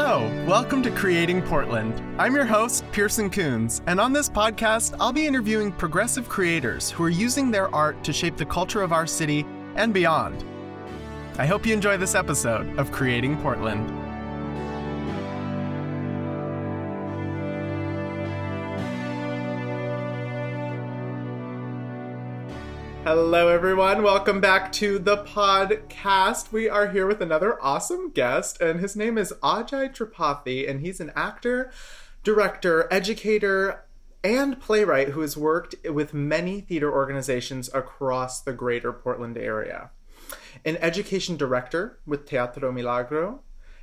Hello, welcome to Creating Portland. I'm your host, Pearson Coons, and on this podcast, I'll be interviewing progressive creators who are using their art to shape the culture of our city and beyond. I hope you enjoy this episode of Creating Portland. Hello, everyone. Welcome back to the podcast. We are here with another awesome guest, and his name is Ajay Tripathi, and he's an actor, director, educator, and playwright who has worked with many theater organizations across the greater Portland area. An education director with Teatro Milagro,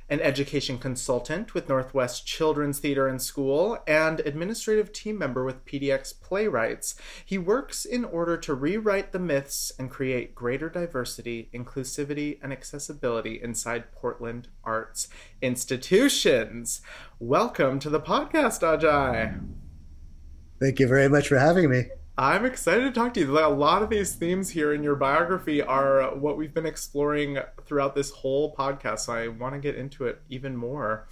an education consultant with Northwest Children's Theater and School, and administrative team member with PDX Playwrights. He works in order to rewrite the myths and create greater diversity, inclusivity, and accessibility inside Portland arts institutions. Welcome to the podcast, Ajay. Thank you very much for having me. I'm excited to talk to you. A lot of these themes here in your biography are what we've been exploring throughout this whole podcast. So I want to get into it even more.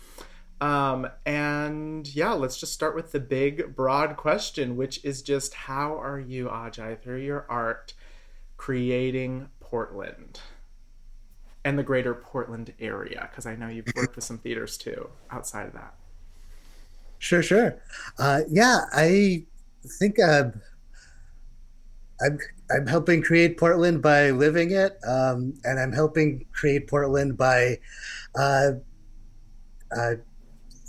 Um, and yeah, let's just start with the big, broad question, which is just how are you, Ajay, through your art, creating Portland and the greater Portland area? Because I know you've worked with some theaters too outside of that. Sure, sure. Uh, yeah, I think. Uh, I'm I'm helping create Portland by living it, um, and I'm helping create Portland by uh, uh,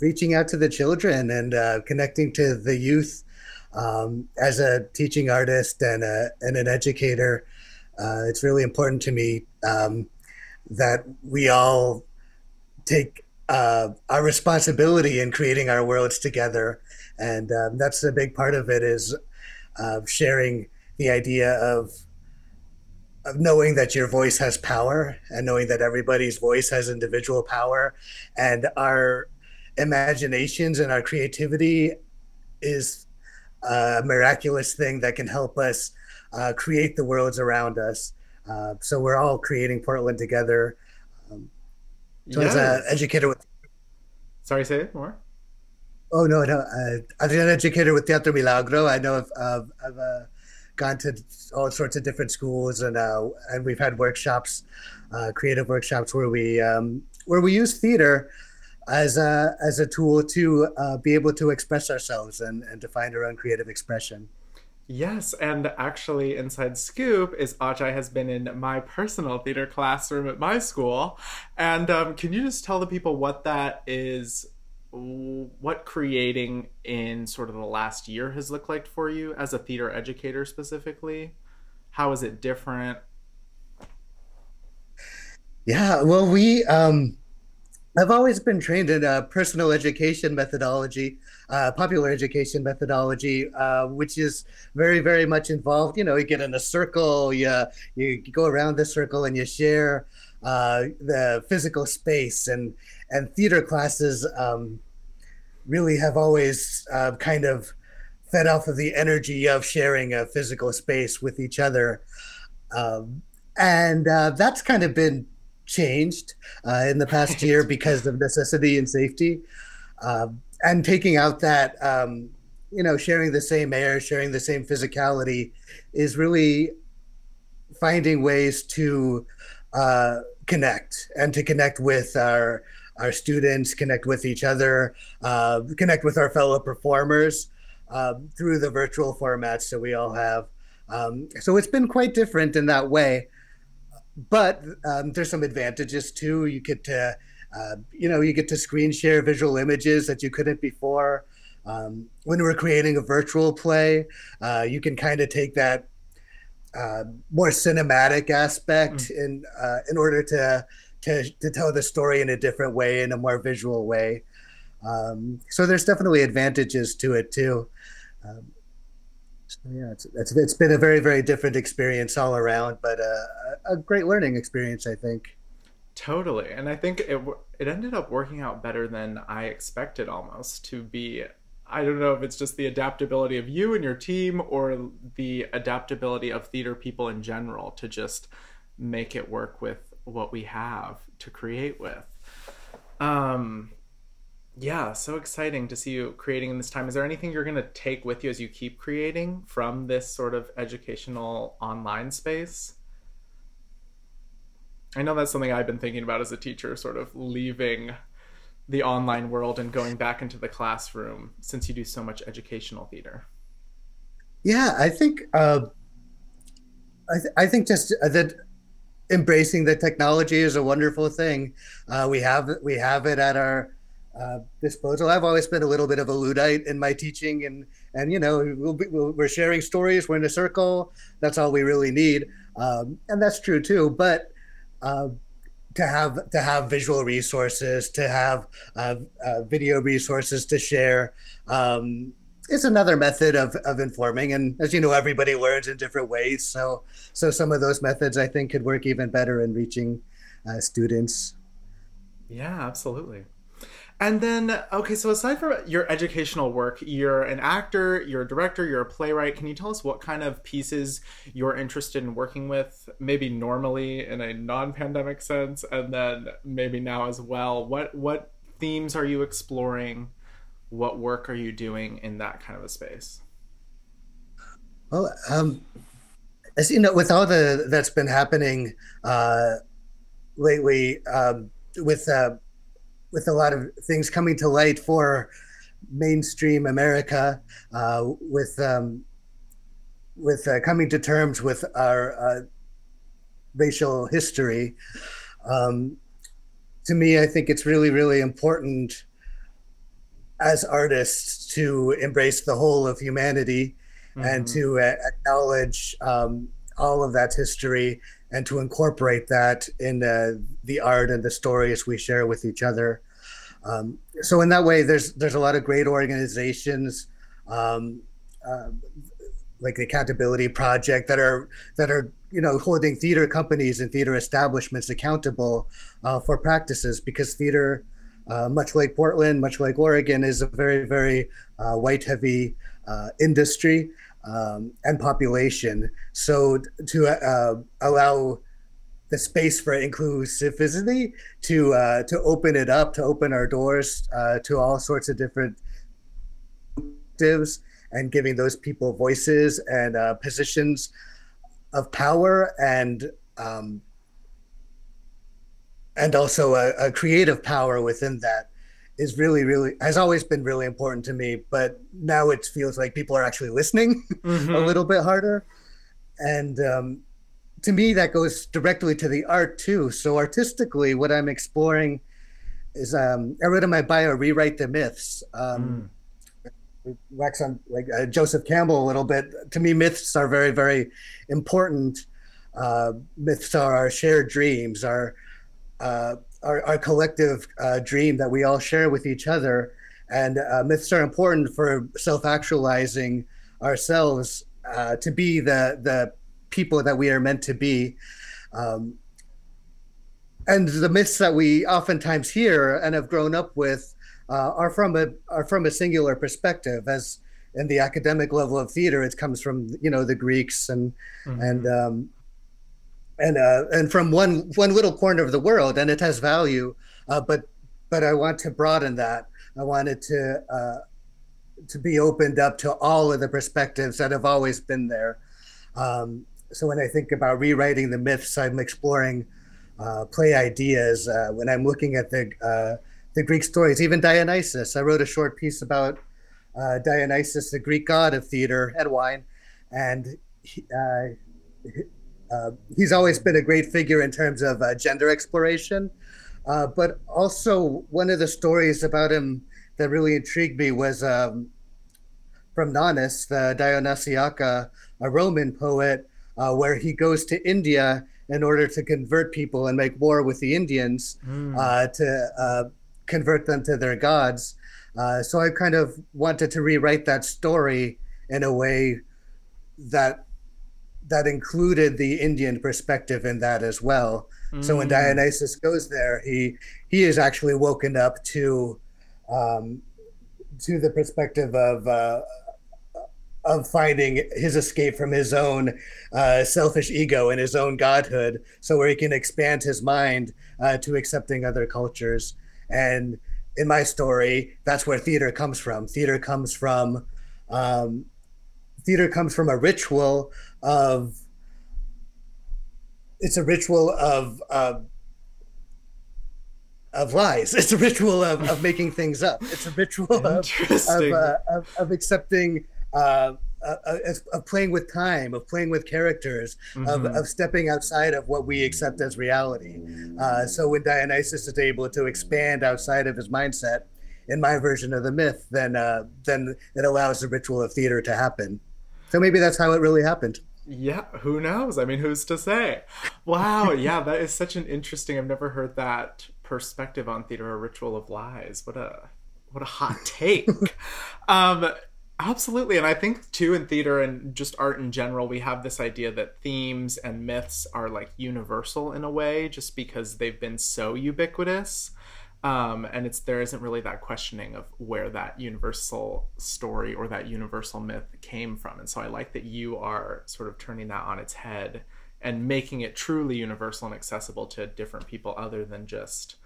reaching out to the children and uh, connecting to the youth. Um, as a teaching artist and a, and an educator, uh, it's really important to me um, that we all take uh, our responsibility in creating our worlds together, and um, that's a big part of it is uh, sharing the idea of of knowing that your voice has power and knowing that everybody's voice has individual power. And our imaginations and our creativity is a miraculous thing that can help us uh, create the worlds around us. Uh, so we're all creating portland together. Um, so yes. as an educator with sorry say it more. Oh no no uh, as an educator with teatro milagro. I know of, of, of a gone to all sorts of different schools and uh, and we've had workshops, uh, creative workshops where we um, where we use theater as a as a tool to uh, be able to express ourselves and, and to find our own creative expression. Yes, and actually, inside scoop is Ajay has been in my personal theater classroom at my school, and um, can you just tell the people what that is what creating in sort of the last year has looked like for you as a theater educator specifically? How is it different? Yeah well we um i've always been trained in a personal education methodology uh, popular education methodology uh, which is very very much involved. You know you get in a circle you, you go around the circle and you share uh, the physical space and and theater classes um, really have always uh, kind of fed off of the energy of sharing a physical space with each other. Um, and uh, that's kind of been changed uh, in the past year because of necessity and safety. Um, and taking out that, um, you know, sharing the same air, sharing the same physicality is really finding ways to uh, connect and to connect with our our students, connect with each other, uh, connect with our fellow performers uh, through the virtual formats that we all have. Um, so it's been quite different in that way. But um, there's some advantages too. You get to, uh, you know, you get to screen share visual images that you couldn't before. Um, when we're creating a virtual play, uh, you can kind of take that uh, more cinematic aspect mm. in uh, in order to to, to tell the story in a different way, in a more visual way. Um, so there's definitely advantages to it too. Um, so yeah, it's, it's, it's been a very very different experience all around, but uh, a great learning experience, I think. Totally, and I think it it ended up working out better than I expected almost to be. I don't know if it's just the adaptability of you and your team or the adaptability of theater people in general to just make it work with what we have to create with. Um, Yeah, so exciting to see you creating in this time. Is there anything you're going to take with you as you keep creating from this sort of educational online space? I know that's something I've been thinking about as a teacher, sort of leaving the online world and going back into the classroom since you do so much educational theater. Yeah, I think uh, I, th- I think just that embracing the technology is a wonderful thing. Uh, we have we have it at our uh, disposal. I've always been a little bit of a luddite in my teaching, and and you know we'll we we are sharing stories. We're in a circle. That's all we really need, um, and that's true too. But uh, to have to have visual resources, to have uh, uh, video resources to share. Um, it's another method of, of informing and as you know everybody learns in different ways so so some of those methods i think could work even better in reaching uh, students yeah absolutely and then, okay, so aside from your educational work, you're an actor, you're a director, you're a playwright. Can you tell us what kind of pieces you're interested in working with, maybe normally in a non-pandemic sense, and then maybe now as well? What what themes are you exploring? What work are you doing in that kind of a space? Well, um, as you know, with all the that's been happening uh, lately, um, with uh, with a lot of things coming to light for mainstream America, uh, with um, with uh, coming to terms with our uh, racial history. Um, to me, I think it's really, really important as artists to embrace the whole of humanity mm-hmm. and to uh, acknowledge um, all of that history and to incorporate that in uh, the art and the stories we share with each other. Um, so in that way, there's there's a lot of great organizations, um, uh, like the Accountability Project, that are that are you know holding theater companies and theater establishments accountable uh, for practices because theater. Uh, much like Portland, much like Oregon, is a very, very uh, white heavy uh, industry um, and population. So to uh, allow the space for inclusivity to uh, to open it up, to open our doors uh, to all sorts of different and giving those people voices and positions of power and um, and also a, a, creative power within that is really really has always been really important to me but now it feels like people are actually listening mm-hmm. a little bit harder. And um, to me that goes directly to the art too. So artistically what i'm exploring is um, i wrote in my bio rewrite the myths. Um, mm. wax on like uh, joseph campbell a little bit. To me myths are very very important. Uh, myths are our shared dreams our uh, our, our collective uh, dream that we all share with each other. And uh, myths are important for self actualizing ourselves uh, to be the, the people that we are meant to be. Um, and the myths that we oftentimes hear and have grown up with uh, are from a are from a singular perspective. As in the academic level of theater, it comes from you know the Greeks and mm-hmm. and um, and uh, and from one one little corner of the world, and it has value. Uh, but but I want to broaden that. I wanted to uh, to be opened up to all of the perspectives that have always been there. Um, so when I think about rewriting the myths, I'm exploring uh, play ideas. Uh, when I'm looking at the uh, the Greek stories, even Dionysus, I wrote a short piece about Dionysus, the Greek god of theater and wine, and. He, uh, he's always been a great figure in terms of uh, gender exploration. Uh, but also, one of the stories about him that really intrigued me was um, from Nonnus, the Dionysiaca, a Roman poet, uh, where he goes to India in order to convert people and make war with the Indians mm. to convert them to their gods. so I kind of wanted to rewrite that story in a way that that included the Indian perspective in that as well. Mm. So when mm. Dionysus goes there, he he is actually woken up to um, to the perspective of uh, of finding his escape from his own uh, selfish ego and his own godhood, so where he can expand his mind uh, to accepting other cultures and in my story, that's where theater comes from. Theater comes from um, theater comes from a ritual of it's a ritual of uh, of lies. It's a ritual of, of making things up. It's a ritual of of, uh, of, of, accepting uh, uh, uh of playing with time, of playing with characters, mm-hmm. of, of stepping outside of what we accept as reality. Uh, so when Dionysus is able to expand outside of his mindset, in my version of the myth, then uh, then it allows the ritual of theater to happen. So maybe that's how it really happened. Yeah, who knows? I mean, who's to say? Wow, yeah, that is such an interesting. I've never heard that perspective on theater, a ritual of lies. What a what a hot take. um, absolutely, and I think too in theater and just art in general, we have this idea that themes and myths are like universal in a way, just because they've been so ubiquitous um, and it's there isn't really that questioning of where that universal story or that universal myth came from. And so i like that you are sort of turning that on its head and making it truly universal and accessible to different people other than just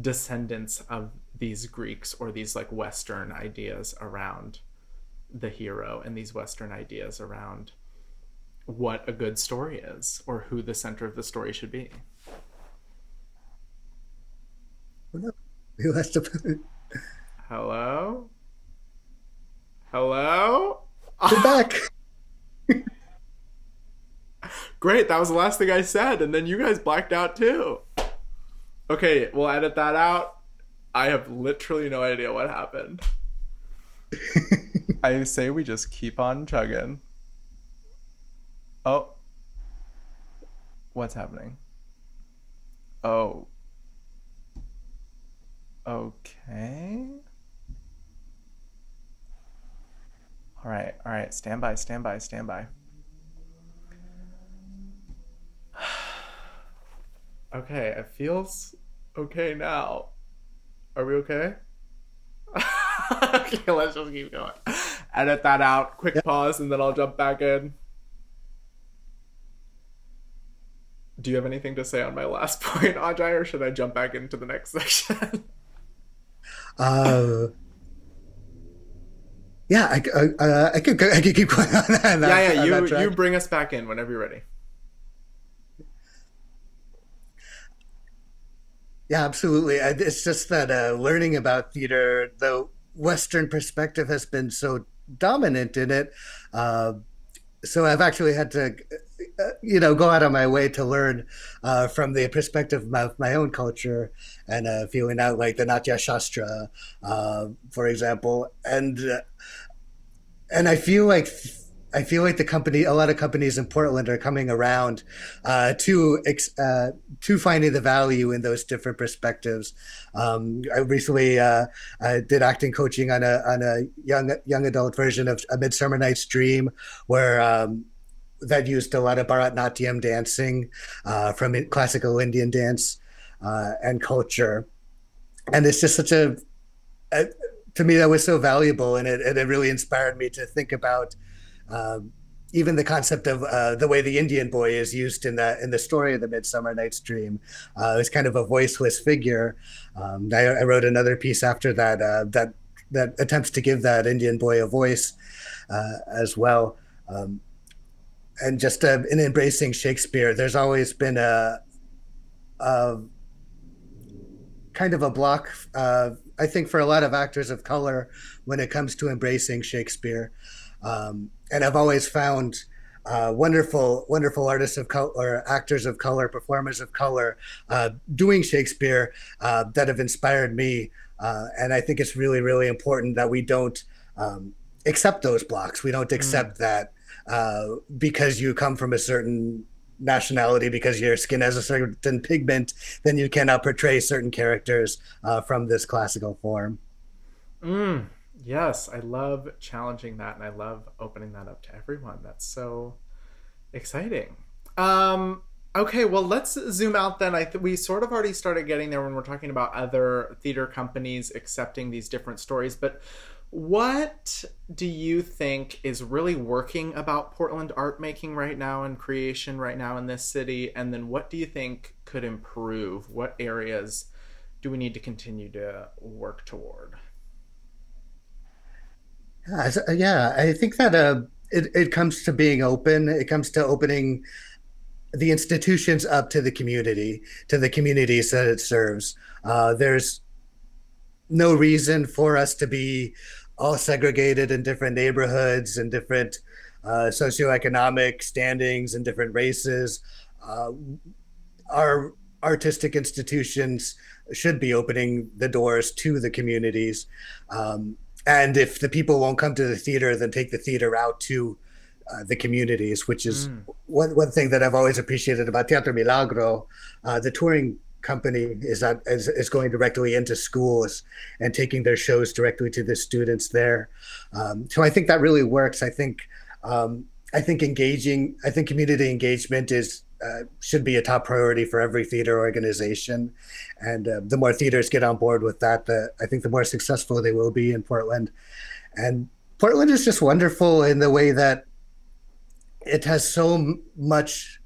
descendants of these greeks or these like western ideas around the hero and these western ideas around what a good story is or who the center of the story should be who has to? Hello. Hello. We're back. Great, that was the last thing I said, and then you guys blacked out too. Okay, we'll edit that out. I have literally no idea what happened. I say we just keep on chugging. Oh. What's happening? Oh. Okay. All right, all right. Stand by, stand by, stand by. okay, it feels okay now. Are we okay? okay, let's just keep going. Edit that out. Quick yep. pause, and then I'll jump back in. Do you have anything to say on my last point, Ajay, or should I jump back into the next section? Uh, yeah, I, I, uh, I could I could keep going on that. Yeah, yeah. You you bring us back in whenever you're ready. Yeah, absolutely. It's just that uh, learning about theater, the Western perspective has been so dominant in it. Uh, so I've actually had to, you know, go out of my way to learn uh, from the perspective of my, own culture and uh, feeling out like the Natya Shastra, uh, for example, and uh, and I feel like I feel like the company, a lot of companies in Portland are coming around uh, to uh, to finding the value in those different perspectives. Um, I recently uh, I did acting coaching on a on a young young adult version of A Midsummer Night's Dream, where um, that used a lot of Bharatnatyam dancing uh, from classical Indian dance uh, and culture, and it's just such a, a to me that was so valuable and it, and it really inspired me to think about um, even the concept of uh, the way the Indian boy is used in the in the story of the Midsummer Night's Dream uh, is kind of a voiceless figure. Um, I, I, wrote another piece after that uh, that that attempts to give that Indian boy a voice uh, as well. Um, and just uh, in embracing Shakespeare, there's always been a, a kind of a block, uh, I think, for a lot of actors of color when it comes to embracing Shakespeare. Um, and I've always found uh, wonderful, wonderful artists of color, actors of color, performers of color, uh, doing Shakespeare uh, that have inspired me. Uh, and I think it's really, really important that we don't um, accept those blocks. We don't accept mm. that uh, because you come from a certain nationality, because your skin has a certain pigment, then you cannot portray certain characters uh, from this classical form. Mm. Yes, I love challenging that and I love opening that up to everyone. That's so exciting. Um okay, well let's zoom out then. I th- we sort of already started getting there when we're talking about other theater companies accepting these different stories, but what do you think is really working about Portland art making right now and creation right now in this city? And then what do you think could improve? What areas do we need to continue to work toward? Yeah, I think that uh, it, it comes to being open. It comes to opening the institutions up to the community, to the communities that it serves. Uh, there's no reason for us to be all segregated in different neighborhoods and different uh, socioeconomic standings and different races. Uh, our artistic institutions should be opening the doors to the communities. Um, and if the people won't come to the theater, then take the theater out to uh, the communities, which is mm. one, one thing that I've always appreciated about Teatro Milagro. Uh, the touring company is, that is, is going directly into schools and taking their shows directly to the students there. Um, so I think that really works. I think um, I think engaging, I think community engagement is uh, should be a top priority for every theater organization. And uh, the more theaters get on board with that, the, I think the more successful they will be in Portland. And Portland is just wonderful in the way that it has so m- much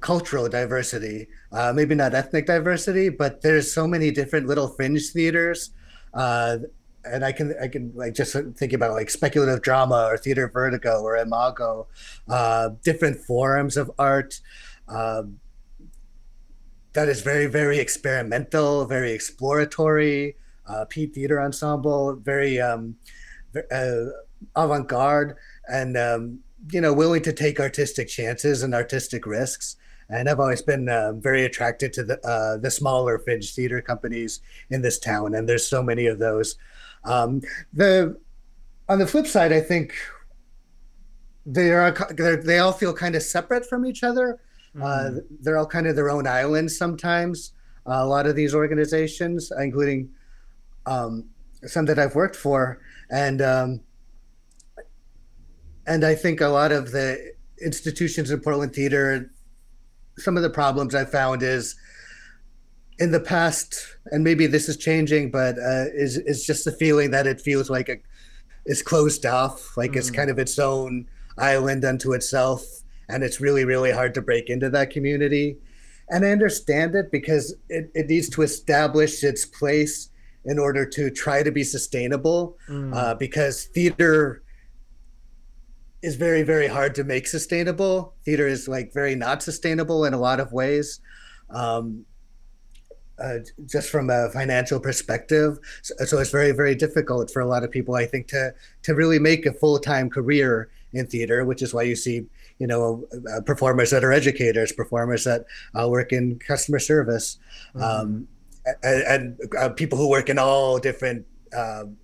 cultural diversity. Uh, maybe not ethnic diversity, but there's so many different little fringe theaters uh, and I can I can like just think about like speculative drama or theater vertigo or imago, uh, different forms of art. Um, that is very very experimental, very exploratory. Uh, Pete Theater Ensemble, very um, uh, avant-garde, and um, you know willing to take artistic chances and artistic risks and I've always been uh, very attracted to the uh, the smaller fringe theater companies in this town, and there's so many of those. Um, the on the flip side, I think they are they all feel kind of separate from each other. Mm-hmm. Uh, they're all kind of their own islands sometimes. Uh, a lot of these organizations, including um, some that I've worked for, and um, and I think a lot of the institutions in Portland theater, some of the problems I found is in the past, and maybe this is changing, but uh, is is just the feeling that it feels like it is closed off, like mm-hmm. it's kind of its own island unto itself, and it's really really hard to break into that community. And I understand it because it, it needs to establish its place in order to try to be sustainable, mm. uh, because theater is very very hard to make sustainable. Theater is like very not sustainable in a lot of ways. Um, uh, just from a financial perspective. So, so, it's very, very difficult for a lot of people, I think, to to really make a full time career in theater, which is why you see, you know, uh, performers that are educators, performers that uh, work in customer service, mm-hmm. um, and, and uh, people who work in all different. Um,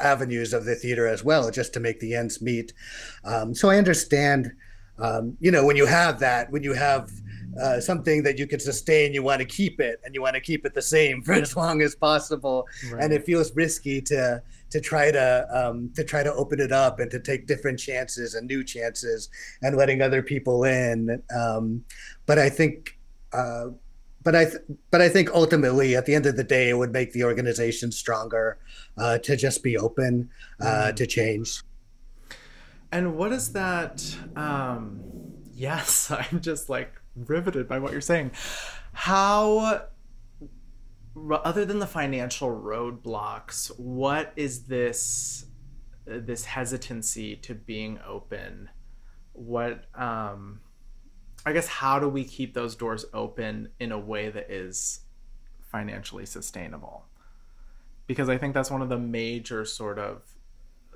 avenues of the theater as well, just to make the ends meet. Um, so I understand, um, you know, when you have that, when you have uh, something that you can sustain, you want to keep it, and you want to keep it the same for as long as possible. Right. And it feels risky to to try to um, to try to open it up and to take different chances and new chances and letting other people in. Um, but I think. Uh, but I, th- but I think ultimately, at the end of the day, it would make the organization stronger uh, to just be open uh, mm. to change. And what is that? Um, yes, I'm just like riveted by what you're saying. How, other than the financial roadblocks, what is this this hesitancy to being open? What, um, I guess, how do we keep those doors open in a way that is financially sustainable? Because I think that's one of the major sort of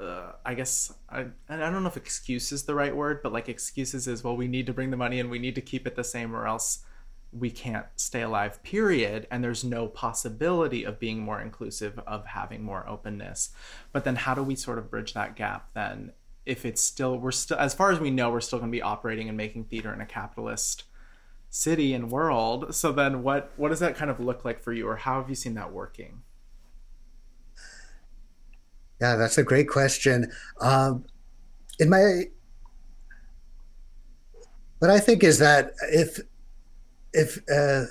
uh, I guess I I don't know if excuse is the right word, but like excuses is well we need to bring the money and we need to keep it the same or else we can't stay alive period. And there's no possibility of being more inclusive of having more openness. But then how do we sort of bridge that gap then if it's still we're still as far as we know we're still going to be operating and making theater in a capitalist city and world. So then what what does that kind of look like for you or how have you seen that working yeah, that's a great question. Um, in my, what I think is that if, if uh,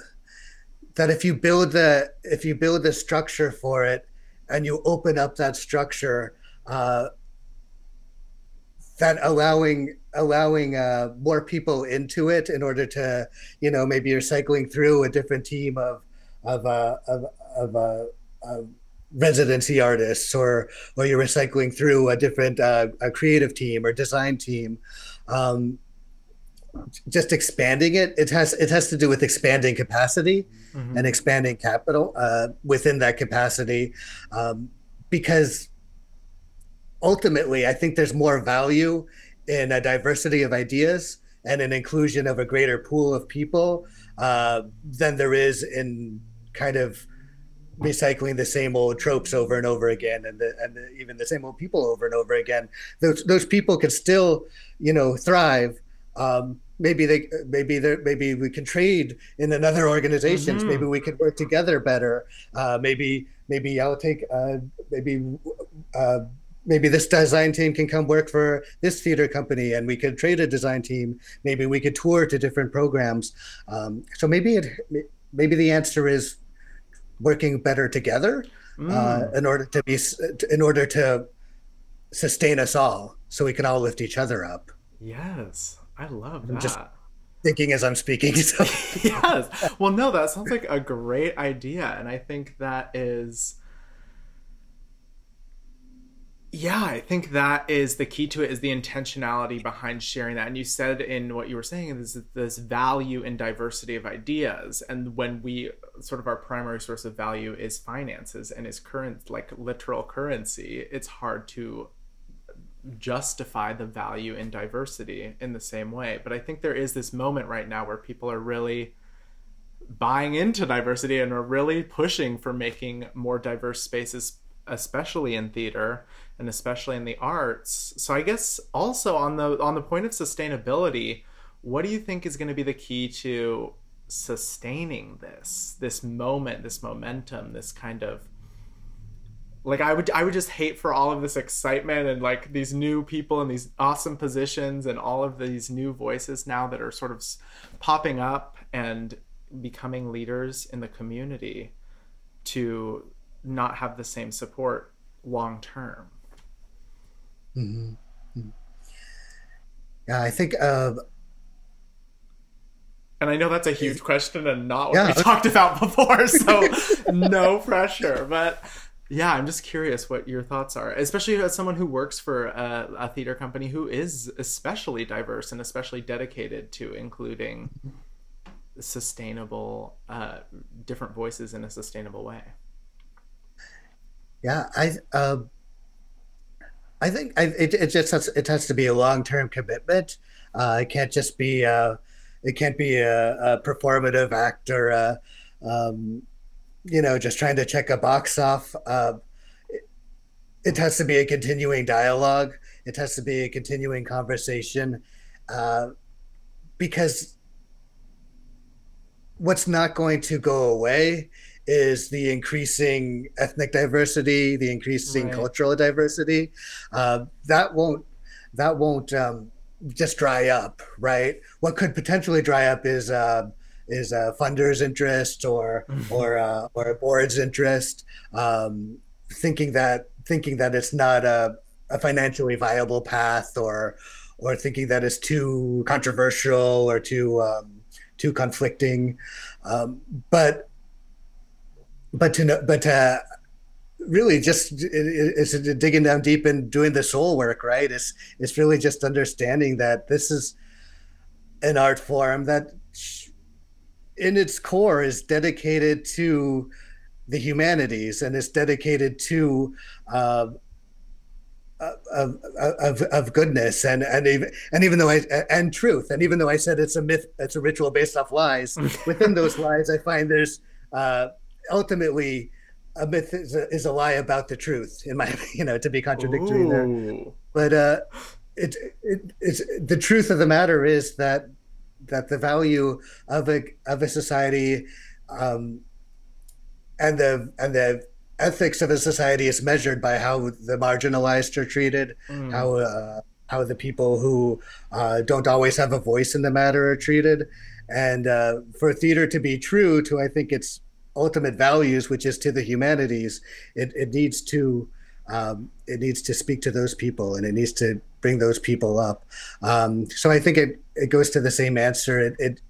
that if you build the if you build the structure for it, and you open up that structure, uh, that allowing allowing uh, more people into it in order to you know maybe you're cycling through a different team of of uh, of of, uh, of residency artists or or you're recycling through a different uh, a creative team or design team um, just expanding it it has it has to do with expanding capacity mm-hmm. and expanding capital uh, within that capacity um, because ultimately i think there's more value in a diversity of ideas and an inclusion of a greater pool of people uh, than there is in kind of recycling the same old tropes over and over again and the, and the, even the same old people over and over again those those people can still you know thrive. Um, maybe they maybe they maybe we can trade in another organizations mm-hmm. maybe we could work together better. Uh, maybe maybe i'll take uh, maybe uh, maybe this design team can come work for this theater company and we could trade a design team. Maybe we could tour to different programs. Um, so maybe it maybe the answer is working better together uh, mm. uh, in order to be in order to sustain us all so we can all lift each other up yes i love that I'm just thinking as i'm speaking so. yes well no that sounds like a great idea and i think that is yeah i think that is the key to it is the intentionality behind sharing that. And you said in what you were saying is this value in diversity of ideas. And when we sort of our primary source of value is finances and is current like literal currency it's hard to justify the value in diversity in the same way. But i think there is this moment right now where people are really buying into diversity and are really pushing for making more diverse spaces especially in theater and especially in the arts. So I guess also on the on the point of sustainability, what do you think is going to be the key to sustaining this this moment, this momentum, this kind of like I would I would just hate for all of this excitement and like these new people and these awesome positions and all of these new voices now that are sort of popping up and becoming leaders in the community to not have the same support long term. Mm-hmm. mm-hmm. Yeah, I think. Uh, and I know that's a huge question and not what yeah, we talked about before, so no pressure. But yeah, I'm just curious what your thoughts are, especially as someone who works for a, a theater company who is especially diverse and especially dedicated to including sustainable, uh, different voices in a sustainable way. Yeah, I. Uh I think I, it, it just has, it has to be a long term commitment. Uh, it can't just be uh, it can't be a, a performative act or a, um, you know just trying to check a box off. Uh, it, it, has to be a continuing dialogue. It has to be a continuing conversation uh, because what's not going to go away is the increasing ethnic diversity, the increasing right. cultural diversity. Uh, that won't that won't um, just dry up, right? What could potentially dry up is uh, is a funder's interest or mm-hmm. or uh, or a board's interest, um, thinking that thinking that it's not a, a financially viable path or or thinking that it's too controversial or too um, too conflicting. Um, but but to know, but to really just it's digging down deep and doing the soul work, right? It's it's really just understanding that this is an art form that, in its core, is dedicated to the humanities and is dedicated to. Uh, of, of, of goodness and and even and even though I and truth and even though I said it's a myth it's a ritual based off lies within those lies I find there's uh, ultimately a myth is a, is a, lie about the truth in my you know to be contradictory Ooh. there but uh it, it it's the truth of the matter is that that the value of a of a society um and the and the ethics of a society is measured by how the marginalized are treated mm. how uh how the people who uh, don't always have a voice in the matter are treated and uh, for theater to be true to i think its ultimate values, which is to the humanities, it, it needs to um, it needs to speak to those people and it needs to bring those people up. Um, so I think it it goes to the same answer. It, it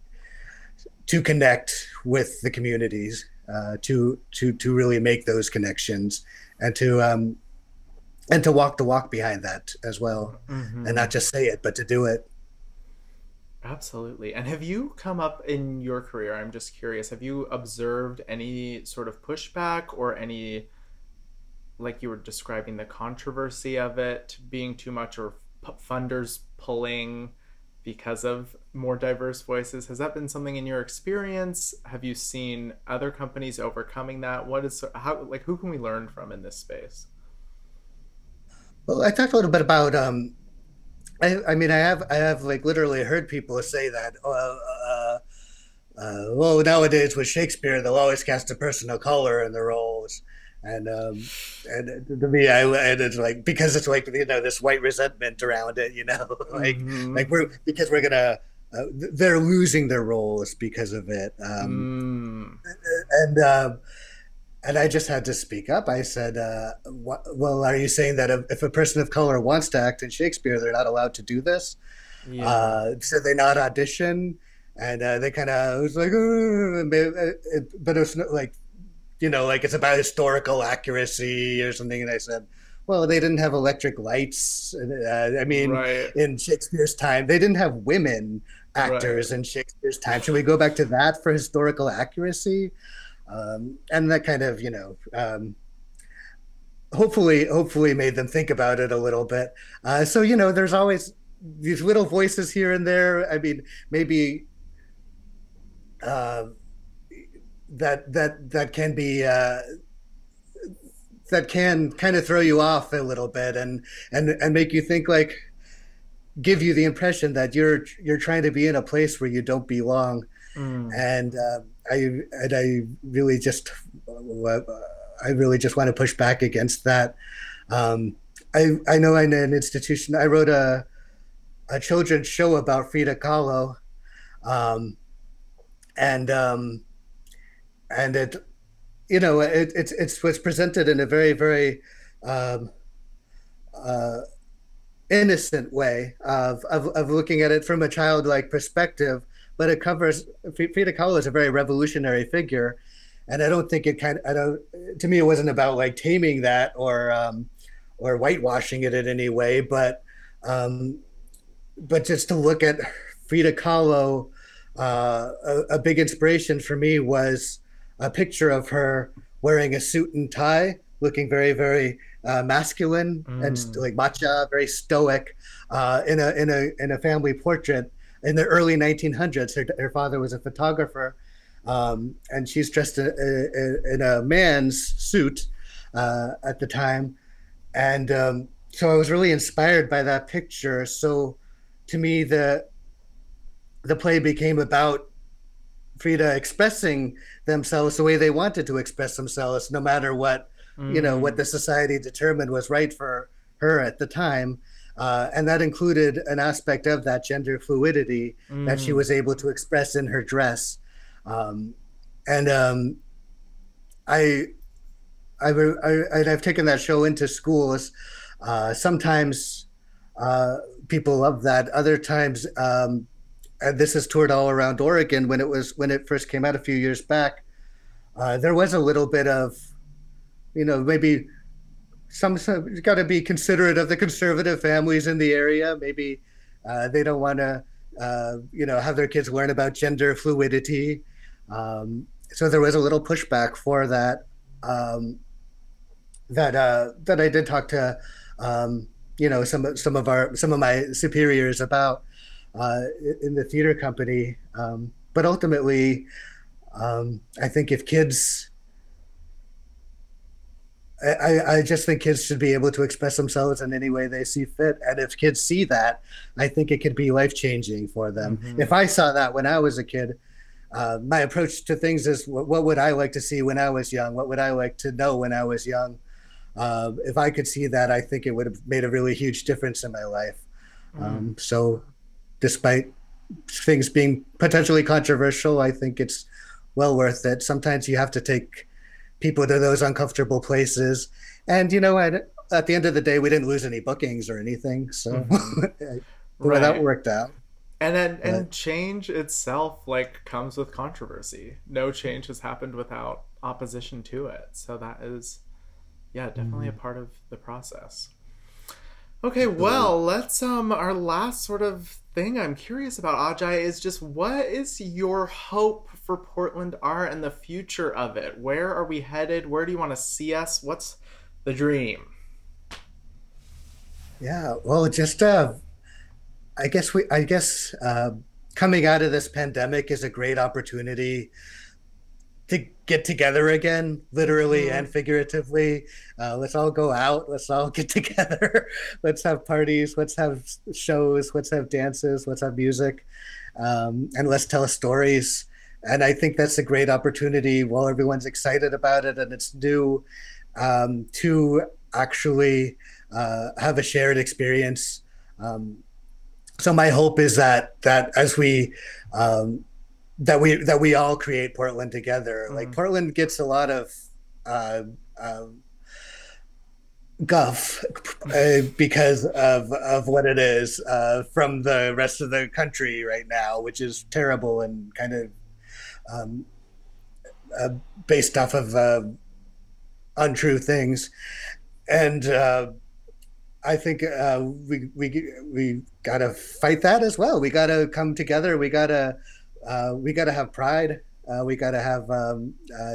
to connect with the communities uh, to to to really make those connections and to um, and to walk the walk behind that as well, mm-hmm. and not just say it, but to do it. Absolutely. And have you come up in your career? I'm just curious. Have you observed any sort of pushback or any, like you were describing, the controversy of it being too much or funders pulling because of more diverse voices? Has that been something in your experience? Have you seen other companies overcoming that? What is how like who can we learn from in this space? Well, I talked a little bit about um, I, I mean, I have, I have like literally heard people say that. Uh, uh, uh, well, nowadays with Shakespeare, they'll always cast a person of color in the roles, and um, and to me, I and it's like because it's like you know this white resentment around it, you know, like mm-hmm. like we're because we're gonna uh, they're losing their roles because of it, um, mm. and. And I just had to speak up. I said, uh, "Well, are you saying that if a person of color wants to act in Shakespeare, they're not allowed to do this? Yeah. Uh, so they not audition?" And uh, they kind of was like, "But it's not like, you know, like it's about historical accuracy or something." And I said, "Well, they didn't have electric lights. Uh, I mean, right. in Shakespeare's time, they didn't have women." actors right. in Shakespeare's time. Should we go back to that for historical accuracy? Um, and that kind of you know um, hopefully hopefully made them think about it a little bit. Uh, so you know there's always these little voices here and there. I mean maybe uh, that that that can be uh, that can kind of throw you off a little bit and and and make you think like give you the impression that you're you're trying to be in a place where you don't belong. Mm. and uh, I and I really just I really just want to push back against that. Um, I I know in an institution I wrote a a children's show about Frida Kahlo, um, and um, and it you know it, it's it's was presented in a very very um, uh, innocent way of, of of looking at it from a childlike perspective but it covers Frida Kahlo is a very revolutionary figure, and I don't think it kind of I don't to me it wasn't about like taming that or um, or whitewashing it in any way, but um, but just to look at Frida Kahlo, uh, a, a big inspiration for me was a picture of her wearing a suit and tie, looking very very uh, masculine mm. and like macha, very stoic, uh, in a in a in a family portrait in the early 1900s. Her, her father was a photographer, um, and she's dressed in a, in a man's suit uh, at the time, and um, so I was really inspired by that picture. So, to me, the the play became about Frida expressing themselves the way they wanted to express themselves, no matter what mm. you know what mm. the society determined was right for her at the time. Uh, and that included an aspect of that gender fluidity mm. that she mm. was able to express in her dress. Um, and um, I, I, I, have taken that show into schools. Uh, sometimes uh, people love that. Other times, um, and this is toured all around Oregon when it was when it first came out a few years back. Uh, there was a little bit of, you know, maybe some, some got to be considerate of the conservative families in the area. Maybe uh, they don't want to, uh, you know, have their kids learn about gender fluidity. Um, so there was a little pushback for that. Um, that uh, that I did talk to, um, you know, some some of our some of my superiors about uh, in the theater company. Um, but ultimately, um, I think if kids I, I just think kids should be able to express themselves in any way they see fit. And if kids see that, I think it could be life changing for them. Mm-hmm. If I saw that when I was a kid, uh, my approach to things is what, what, would I like to see when I was young? What would I like to know when I was young? Uh, if I could see that, I think it would have made a really huge difference in my life. Mm. Um, so, despite things being potentially controversial, I think it's well worth it. Sometimes you have to take people to those uncomfortable places. And you know, at, at the end of the day, we didn't lose any bookings or anything, so mm-hmm. right. that worked out. And then, and change itself like comes with controversy. No change has happened without opposition to it. So that is, yeah, definitely Mm-hmm. a part of the process. Okay, well, let's um our last sort of thing I'm curious about Ajay is just what is your hope for Portland are and the future of it? Where are we headed? Where do you want to see us? What's the dream? Yeah, well, just uh, I guess we, I guess uh, coming out of this pandemic is a great opportunity to get together again, literally Mhm. and figuratively. Uh, let's all go out. Let's all get together. let's have parties. Let's have shows. Let's have dances. Let's have music, um, and let's tell stories. And I think that's a great opportunity while everyone's excited about it and it's new um, to actually uh, have a shared experience. Um, so my hope is that that as we um, that we that we all create Portland together. Like Mhm. Portland gets a lot of uh, um guff uh, because of of what it is uh, from the rest of the country right now, which is terrible and kind of um, uh, based off of uh, untrue things. And uh, I think uh, we we we gotta fight that as well. We gotta come together. We gotta uh, we gotta have pride. Uh, we gotta have um,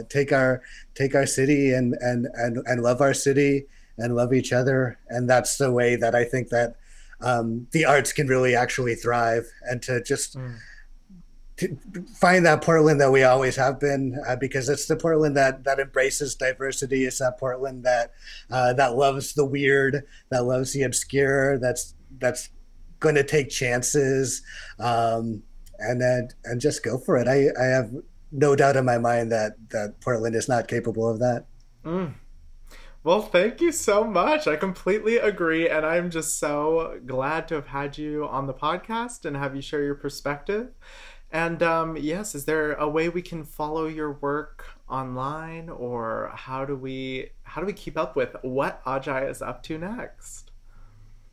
take our take our city and and and and love our city and love each other. And that's the way that I think that um, the arts can really actually thrive and to just Mm. To find that Portland that we always have been, uh, because it's the Portland that that embraces diversity. It's that Portland that uh, that loves the weird, that loves the obscure. That's that's going to take chances, um, and then and just go for it. I I have no doubt in my mind that that Portland is not capable of that. Mm. Well, thank you so much. I completely agree. And I'm just so glad to have had you on the podcast and have you share your perspective. And um, yes, is there a way we can follow your work online or how do we how do we keep up with what Ajay is up to next?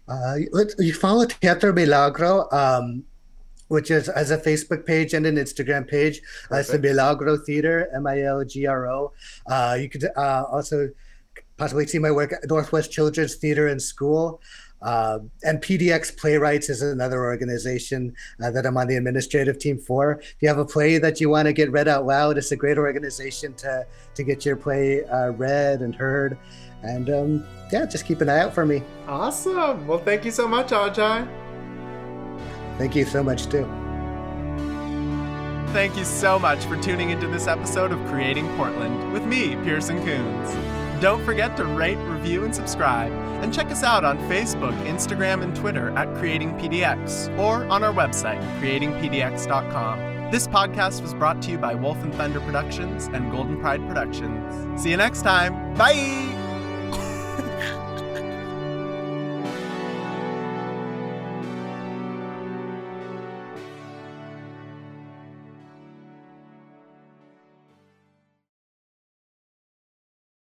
Uh, you follow Teatro Milagro, um, which is as a Facebook page and an Instagram page. Uh, it's the Milagro Theater, M I L G R O. Uh, you could uh, also possibly see my work at Northwest Children's Theater and School. Uh, and PDX Playwrights is another organization uh, that I'm on the administrative team for. If you have a play that you want to get read out loud, it's a great organization to to get your play uh, read and heard. And um, yeah, just keep an eye out for me. Awesome. Well, thank you so much, Ajay. Thank you so much too. Thank you so much for tuning into this episode of Creating Portland with me, Pearson Coons. Don't forget to rate, review, and subscribe, and check us out on Facebook, Instagram, and Twitter at Creating PDX, or on our website, creatingpdx.com. This podcast was brought to you by Wolf and Thunder Productions and Golden Pride Productions. See you next time. Bye!